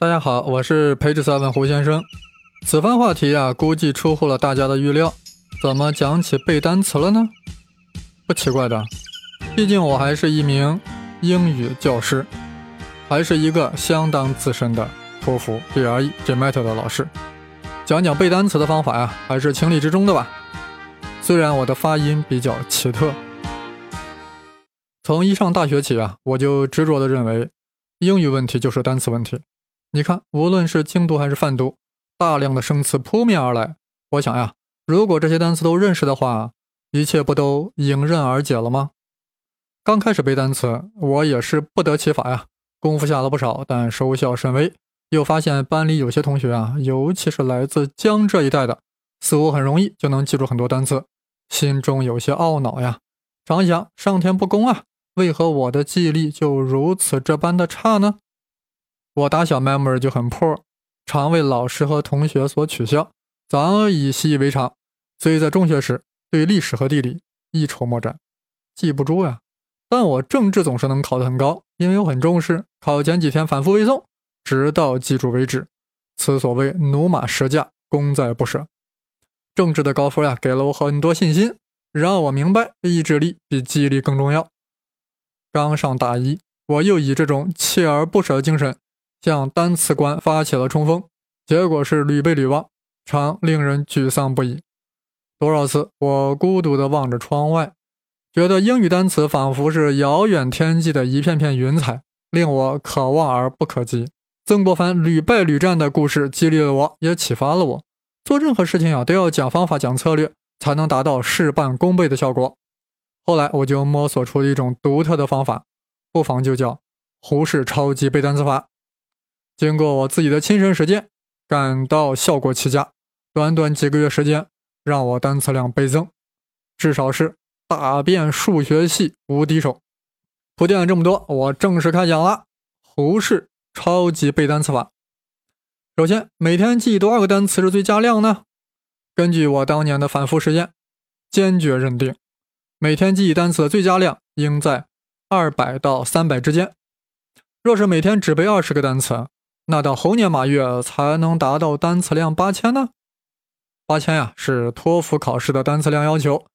大家好，我是培智 seven 胡先生。此番话题啊，估计出乎了大家的预料。怎么讲起背单词了呢？不奇怪的，毕竟我还是一名英语教师，还是一个相当资深的托福、GRE、GMAT 的老师。讲讲背单词的方法呀，还是情理之中的吧。虽然我的发音比较奇特，从一上大学起啊，我就执着的认为，英语问题就是单词问题。你看，无论是精读还是泛读，大量的生词扑面而来。我想呀，如果这些单词都认识的话，一切不都迎刃而解了吗？刚开始背单词，我也是不得其法呀，功夫下了不少，但收效甚微。又发现班里有些同学啊，尤其是来自江浙一带的，似乎很容易就能记住很多单词，心中有些懊恼呀。想一想，上天不公啊，为何我的记忆力就如此这般的差呢？我打小 memory 就很破，常为老师和同学所取笑，早已习以为常。所以在中学时，对历史和地理一筹莫展，记不住呀。但我政治总是能考得很高，因为我很重视，考前几天反复背诵，直到记住为止。此所谓驽马十驾，功在不舍。政治的高分呀，给了我很多信心，让我明白意志力比记忆力更重要。刚上大一，我又以这种锲而不舍的精神。向单词关发起了冲锋，结果是屡败屡亡，常令人沮丧不已。多少次，我孤独地望着窗外，觉得英语单词仿佛是遥远天际的一片片云彩，令我可望而不可及。曾国藩屡败屡战的故事激励了我，也启发了我，做任何事情啊都要讲方法、讲策略，才能达到事半功倍的效果。后来，我就摸索出一种独特的方法，不妨就叫胡适超级背单词法。经过我自己的亲身实践，感到效果奇佳。短短几个月时间，让我单词量倍增，至少是打遍数学系无敌手。铺垫了这么多，我正式开讲了。胡适超级背单词法。首先，每天记多少个单词是最佳量呢？根据我当年的反复实验，坚决认定，每天记忆单词的最佳量应在二百到三百之间。若是每天只背二十个单词，那到猴年马月才能达到单词量八千呢？八千呀，是托福考试的单词量要求。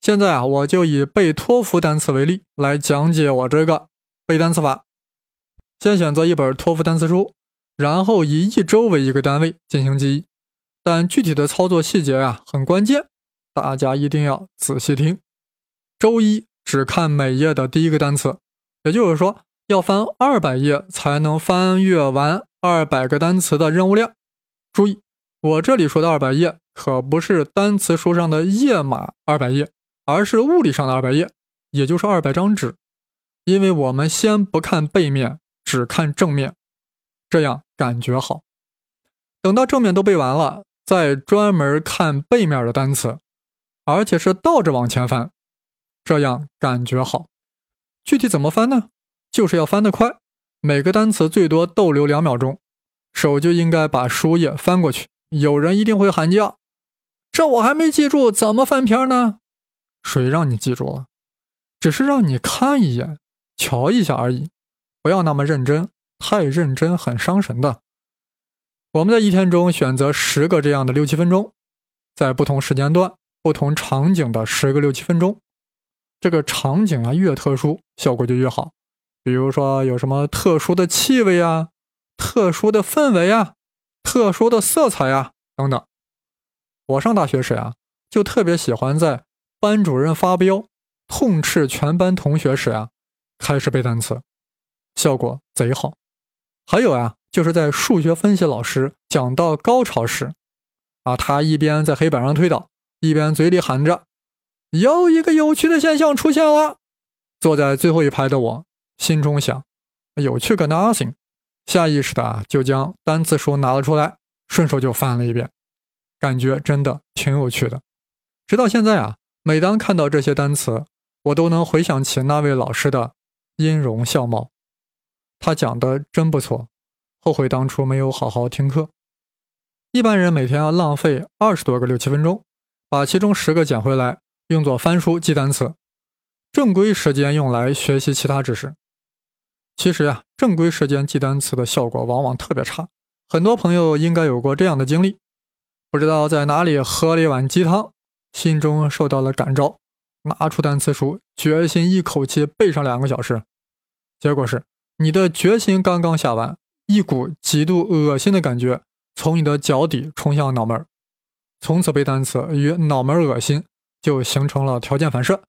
现在啊，我就以背托福单词为例来讲解我这个背单词法。先选择一本托福单词书，然后以一周为一个单位进行记忆。但具体的操作细节啊很关键，大家一定要仔细听。周一只看每页的第一个单词，也就是说要翻二百页才能翻阅完。二百个单词的任务量，注意，我这里说的二百页可不是单词书上的页码二百页，而是物理上的二百页，也就是二百张纸。因为我们先不看背面，只看正面，这样感觉好。等到正面都背完了，再专门看背面的单词，而且是倒着往前翻，这样感觉好。具体怎么翻呢？就是要翻得快。每个单词最多逗留两秒钟，手就应该把书页翻过去。有人一定会喊叫：“这我还没记住，怎么翻篇呢？”谁让你记住了？只是让你看一眼、瞧一下而已，不要那么认真，太认真很伤神的。我们在一天中选择十个这样的六七分钟，在不同时间段、不同场景的十个六七分钟，这个场景啊越特殊，效果就越好。比如说有什么特殊的气味啊、特殊的氛围啊、特殊的色彩啊等等。我上大学时啊，就特别喜欢在班主任发飙、痛斥全班同学时啊，开始背单词，效果贼好。还有啊，就是在数学分析老师讲到高潮时，啊，他一边在黑板上推导，一边嘴里喊着：“又一个有趣的现象出现了。”坐在最后一排的我。心中想，有趣个 nothing，下意识的啊就将单词书拿了出来，顺手就翻了一遍，感觉真的挺有趣的。直到现在啊，每当看到这些单词，我都能回想起那位老师的音容笑貌。他讲的真不错，后悔当初没有好好听课。一般人每天要浪费二十多个六七分钟，把其中十个捡回来，用作翻书记单词，正规时间用来学习其他知识。其实呀，正规时间记单词的效果往往特别差。很多朋友应该有过这样的经历：不知道在哪里喝了一碗鸡汤，心中受到了感召，拿出单词书，决心一口气背上两个小时。结果是，你的决心刚刚下完，一股极度恶心的感觉从你的脚底冲向脑门，从此背单词与脑门恶心就形成了条件反射。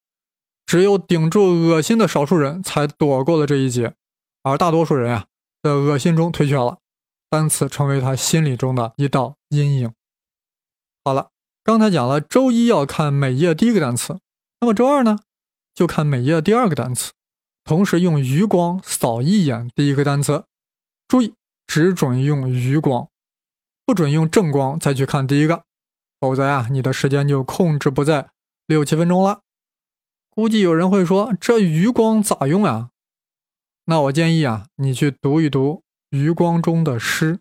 只有顶住恶心的少数人才躲过了这一劫，而大多数人啊，在恶心中退却了，单词成为他心里中的一道阴影。好了，刚才讲了周一要看每页第一个单词，那么周二呢，就看每页第二个单词，同时用余光扫一眼第一个单词，注意只准用余光，不准用正光再去看第一个，否则呀，你的时间就控制不在六七分钟了。估计有人会说，这余光咋用啊？那我建议啊，你去读一读余光中的诗，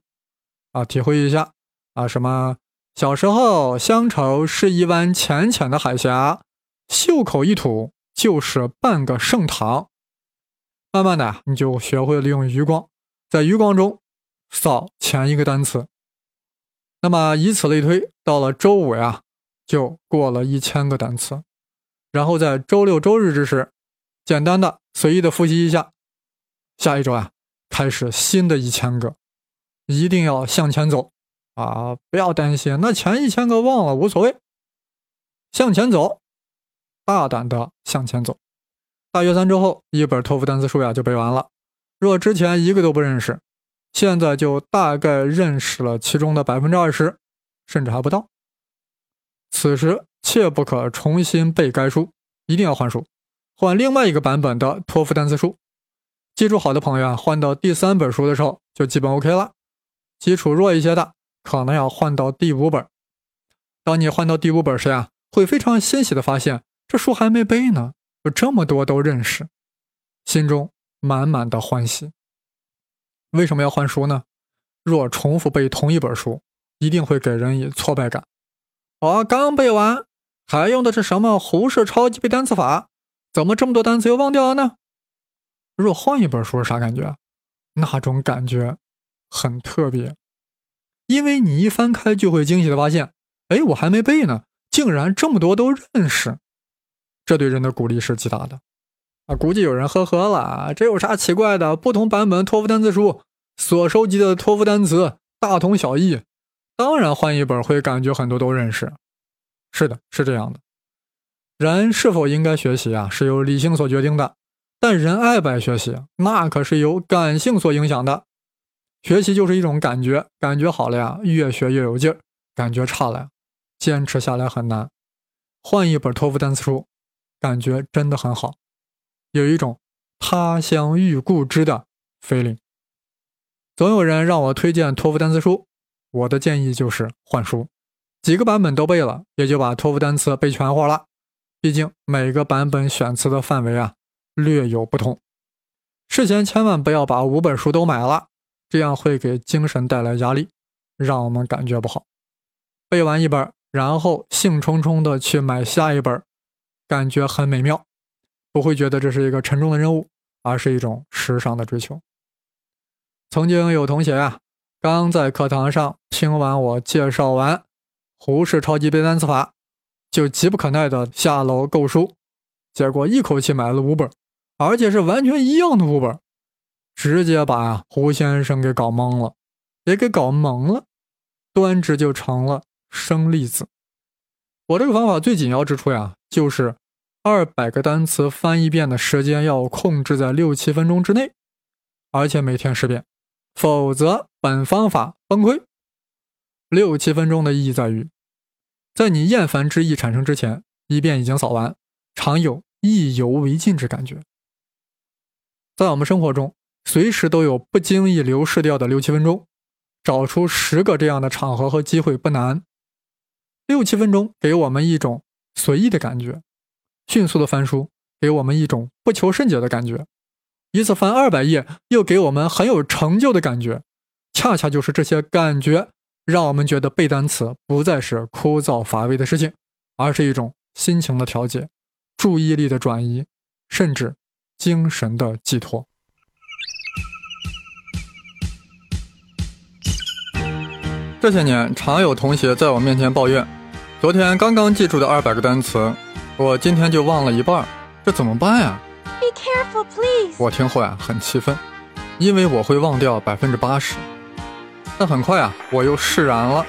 啊，体会一下啊，什么小时候乡愁是一湾浅浅的海峡，袖口一吐就是半个盛唐。慢慢的，你就学会了用余光，在余光中扫前一个单词。那么以此类推，到了周五呀，就过了一千个单词。然后在周六周日之时，简单的随意的复习一下，下一周啊，开始新的一千个，一定要向前走啊！不要担心，那前一千个忘了无所谓，向前走，大胆的向前走。大约三周后，一本托福单词书呀就背完了。若之前一个都不认识，现在就大概认识了其中的百分之二十，甚至还不到。此时。切不可重新背该书，一定要换书，换另外一个版本的托福单词书。基础好的朋友啊，换到第三本书的时候就基本 OK 了。基础弱一些的，可能要换到第五本。当你换到第五本时呀，会非常欣喜的发现，这书还没背呢，有这么多都认识，心中满满的欢喜。为什么要换书呢？若重复背同一本书，一定会给人以挫败感。我刚背完。还用的是什么胡适超级背单词法？怎么这么多单词又忘掉了呢？若换一本书是啥感觉？那种感觉很特别，因为你一翻开就会惊喜的发现，哎，我还没背呢，竟然这么多都认识，这对人的鼓励是极大的。啊，估计有人呵呵了，这有啥奇怪的？不同版本托福单词书所收集的托福单词大同小异，当然换一本会感觉很多都认识。是的，是这样的。人是否应该学习啊，是由理性所决定的；但人爱不爱学习，那可是由感性所影响的。学习就是一种感觉，感觉好了呀，越学越有劲儿；感觉差了呀，坚持下来很难。换一本托福单词书，感觉真的很好，有一种他乡遇故知的 feeling。总有人让我推荐托福单词书，我的建议就是换书。几个版本都背了，也就把托福单词背全活了。毕竟每个版本选词的范围啊略有不同。事前千万不要把五本书都买了，这样会给精神带来压力，让我们感觉不好。背完一本，然后兴冲冲的去买下一本，感觉很美妙，不会觉得这是一个沉重的任务，而是一种时尚的追求。曾经有同学啊，刚在课堂上听完我介绍完。胡适超级背单词法，就急不可耐的下楼购书，结果一口气买了五本，而且是完全一样的副本，直接把胡先生给搞懵了，也给搞懵了，端直就成了生粒子。我这个方法最紧要之处呀，就是二百个单词翻一遍的时间要控制在六七分钟之内，而且每天十遍，否则本方法崩溃。六七分钟的意义在于，在你厌烦之意产生之前，一遍已经扫完，常有意犹未尽之感觉。在我们生活中，随时都有不经意流逝掉的六七分钟，找出十个这样的场合和机会不难。六七分钟给我们一种随意的感觉，迅速的翻书给我们一种不求甚解的感觉，一次翻二百页又给我们很有成就的感觉，恰恰就是这些感觉。让我们觉得背单词不再是枯燥乏味的事情，而是一种心情的调节、注意力的转移，甚至精神的寄托。这些年，常有同学在我面前抱怨：“昨天刚刚记住的二百个单词，我今天就忘了一半，这怎么办呀？” Be careful, please！我听后呀，很气愤，因为我会忘掉百分之八十。但很快啊，我又释然了，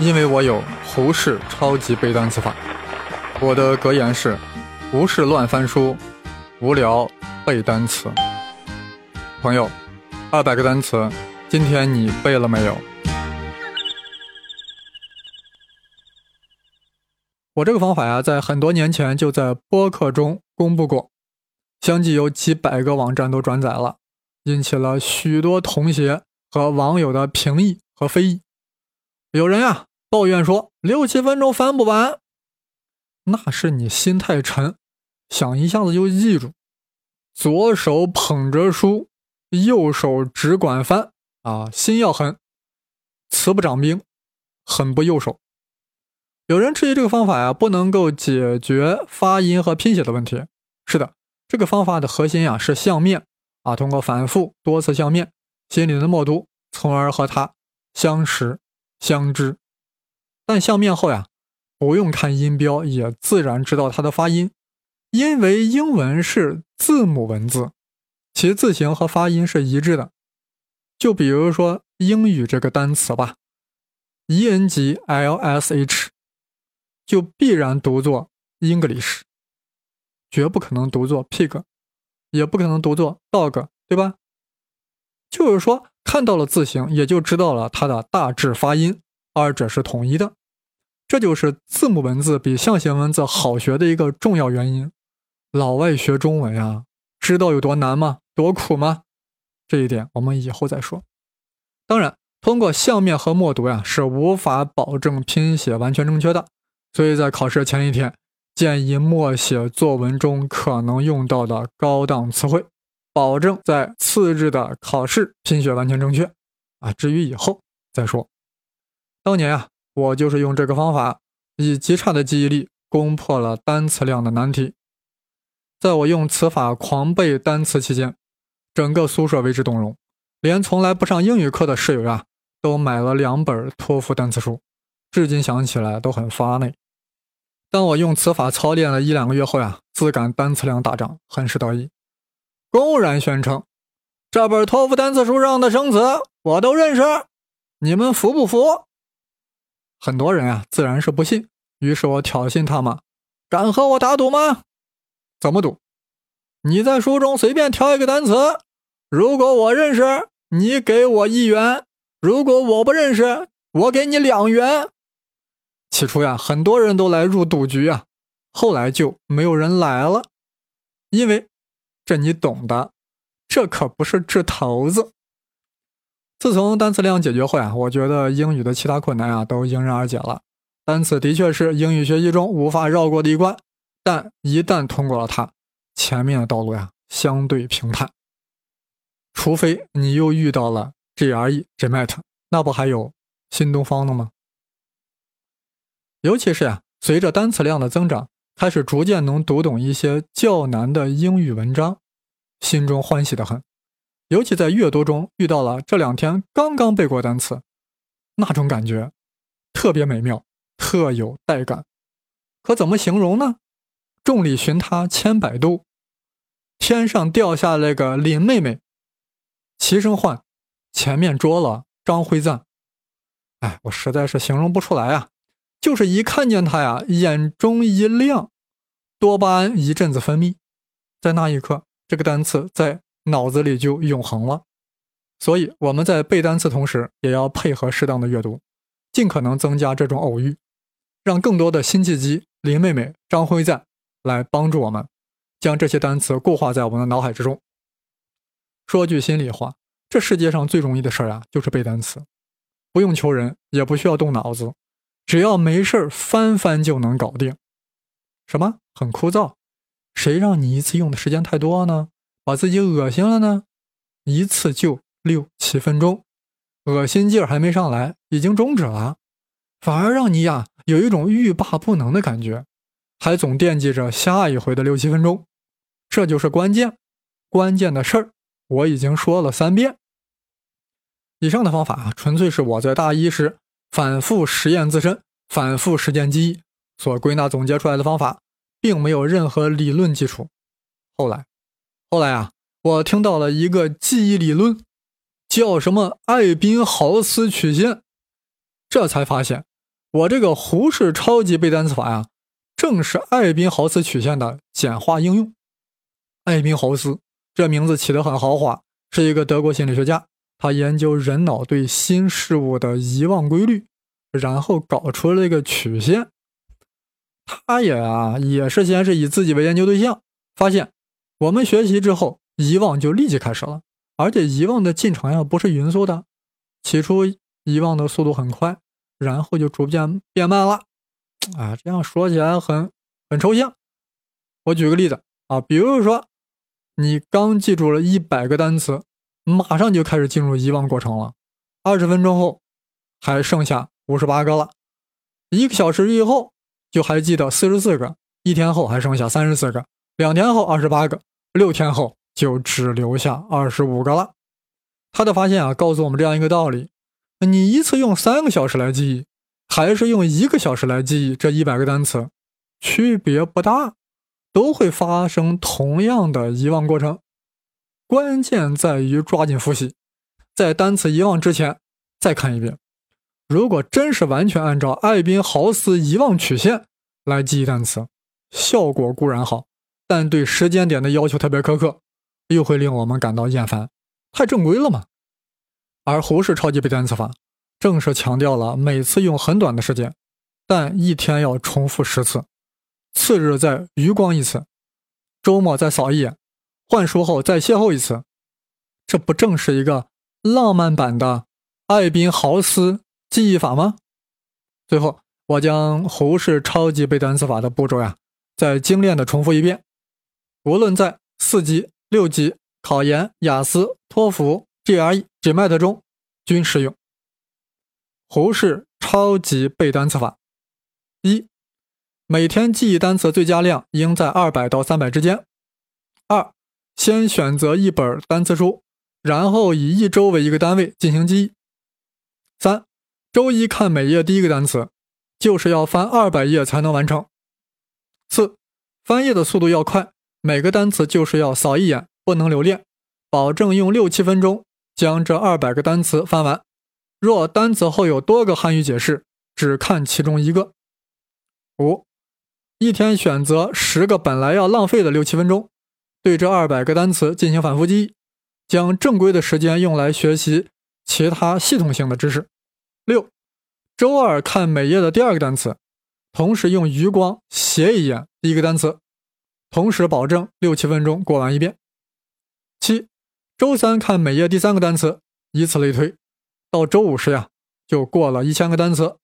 因为我有胡适超级背单词法。我的格言是：胡适乱翻书，无聊背单词。朋友，二百个单词，今天你背了没有？我这个方法呀，在很多年前就在播客中公布过，相继有几百个网站都转载了，引起了许多同学和网友的评议和非议。有人呀抱怨说六七分钟翻不完，那是你心太沉，想一下子就记住，左手捧着书，右手只管翻啊，心要狠，慈不掌兵，狠不右手。有人质疑这个方法呀，不能够解决发音和拼写的问题。是的，这个方法的核心呀是相面啊，通过反复多次相面，心里的默读，从而和它相识相知。但相面后呀，不用看音标也自然知道它的发音，因为英文是字母文字，其字形和发音是一致的。就比如说英语这个单词吧，E N G L S H。就必然读作 English，绝不可能读作 pig，也不可能读作 dog，对吧？就是说，看到了字形，也就知道了它的大致发音，二者是统一的。这就是字母文字比象形文字好学的一个重要原因。老外学中文呀，知道有多难吗？多苦吗？这一点我们以后再说。当然，通过相面和默读呀，是无法保证拼写完全正确的。所以在考试前一天，建议默写作文中可能用到的高档词汇，保证在次日的考试拼写完全正确。啊，至于以后再说。当年啊，我就是用这个方法，以极差的记忆力攻破了单词量的难题。在我用此法狂背单词期间，整个宿舍为之动容，连从来不上英语课的室友呀，都买了两本托福单词书，至今想起来都很发内。当我用此法操练了一两个月后呀，自感单词量大涨，很是得意，公然宣称这本托福单词书上的生词我都认识，你们服不服？很多人啊，自然是不信。于是我挑衅他们：“敢和我打赌吗？怎么赌？你在书中随便挑一个单词，如果我认识，你给我一元；如果我不认识，我给你两元。”起初呀，很多人都来入赌局啊，后来就没有人来了，因为这你懂的，这可不是掷骰子。自从单词量解决后啊，我觉得英语的其他困难啊都迎刃而解了。单词的确是英语学习中无法绕过的一关，但一旦通过了它，前面的道路呀相对平坦。除非你又遇到了 GRE、GMAT，那不还有新东方的吗？尤其是呀，随着单词量的增长，开始逐渐能读懂一些较难的英语文章，心中欢喜的很。尤其在阅读中遇到了这两天刚刚背过单词，那种感觉特别美妙，特有带感。可怎么形容呢？众里寻他千百度，天上掉下来个林妹妹，齐声唤，前面捉了张辉赞。哎，我实在是形容不出来啊。就是一看见他呀，眼中一亮，多巴胺一阵子分泌，在那一刻，这个单词在脑子里就永恒了。所以我们在背单词同时，也要配合适当的阅读，尽可能增加这种偶遇，让更多的辛弃疾、林妹妹、张辉赞来帮助我们，将这些单词固化在我们的脑海之中。说句心里话，这世界上最容易的事儿啊，就是背单词，不用求人，也不需要动脑子。只要没事儿翻翻就能搞定，什么很枯燥？谁让你一次用的时间太多呢？把自己恶心了呢？一次就六七分钟，恶心劲儿还没上来，已经终止了，反而让你呀有一种欲罢不能的感觉，还总惦记着下一回的六七分钟，这就是关键，关键的事儿我已经说了三遍。以上的方法啊，纯粹是我在大一时。反复实验自身，反复实践记忆所归纳总结出来的方法，并没有任何理论基础。后来，后来啊，我听到了一个记忆理论，叫什么艾宾豪斯曲线，这才发现我这个胡适超级背单词法呀，正是艾宾豪斯曲线的简化应用。艾宾豪斯这名字起得很豪华，是一个德国心理学家。他研究人脑对新事物的遗忘规律，然后搞出了一个曲线。他也啊，也是先是以自己为研究对象，发现我们学习之后，遗忘就立即开始了，而且遗忘的进程呀不是匀速的，起初遗忘的速度很快，然后就逐渐变慢了。啊，这样说起来很很抽象。我举个例子啊，比如说你刚记住了一百个单词。马上就开始进入遗忘过程了，二十分钟后还剩下五十八个了，一个小时以后就还记得四十四个，一天后还剩下三十四个，两天后二十八个，六天后就只留下二十五个了。他的发现啊，告诉我们这样一个道理：你一次用三个小时来记忆，还是用一个小时来记忆这一百个单词，区别不大，都会发生同样的遗忘过程。关键在于抓紧复习，在单词遗忘之前再看一遍。如果真是完全按照艾宾豪斯遗忘曲线来记忆单词，效果固然好，但对时间点的要求特别苛刻，又会令我们感到厌烦，太正规了嘛。而胡适超级背单词法正是强调了每次用很短的时间，但一天要重复十次，次日再余光一次，周末再扫一眼。换书后再邂逅一次，这不正是一个浪漫版的艾宾豪斯记忆法吗？最后，我将胡适超级背单词法的步骤呀，再精炼的重复一遍。无论在四级、六级、考研、雅思、托福、GRE、GMAT 中均适用。胡适超级背单词法：一、每天记忆单词最佳量应在二百到三百之间。二、先选择一本单词书，然后以一周为一个单位进行记忆。三，周一看每页第一个单词，就是要翻二百页才能完成。四，翻页的速度要快，每个单词就是要扫一眼，不能留恋，保证用六七分钟将这二百个单词翻完。若单词后有多个汉语解释，只看其中一个。五，一天选择十个本来要浪费的六七分钟。对这二百个单词进行反复记忆，将正规的时间用来学习其他系统性的知识。六，周二看每页的第二个单词，同时用余光斜一眼第一个单词，同时保证六七分钟过完一遍。七，周三看每页第三个单词，以此类推，到周五时呀就过了一千个单词。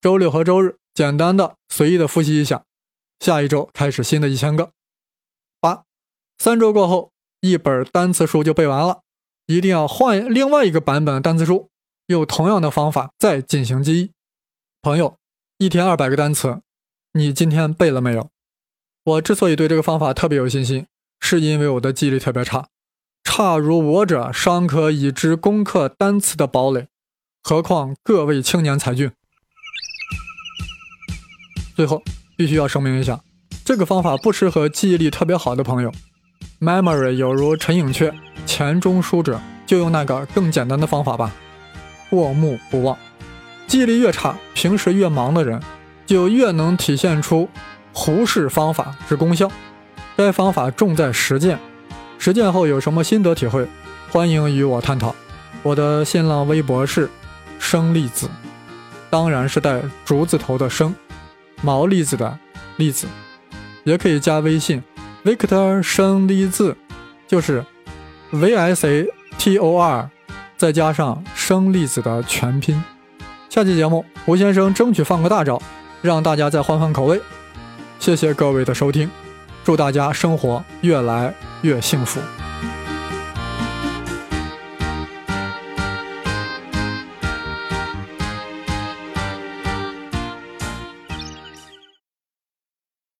周六和周日简单的随意的复习一下，下一周开始新的一千个。八三周过后，一本单词书就背完了，一定要换另外一个版本的单词书，用同样的方法再进行记忆。朋友，一天二百个单词，你今天背了没有？我之所以对这个方法特别有信心，是因为我的记忆力特别差，差如我者，尚可以知攻克单词的堡垒，何况各位青年才俊。最后，必须要声明一下，这个方法不适合记忆力特别好的朋友。Memory 有如陈寅恪，钱钟书者，就用那个更简单的方法吧，过目不忘。记忆力越差，平时越忙的人，就越能体现出胡适方法之功效。该方法重在实践，实践后有什么心得体会，欢迎与我探讨。我的新浪微博是生粒子，当然是带竹字头的生，毛栗子的栗子，也可以加微信。Victor 生粒字就是 V S A T O R，再加上生粒子的全拼。下期节目，胡先生争取放个大招，让大家再换换口味。谢谢各位的收听，祝大家生活越来越幸福。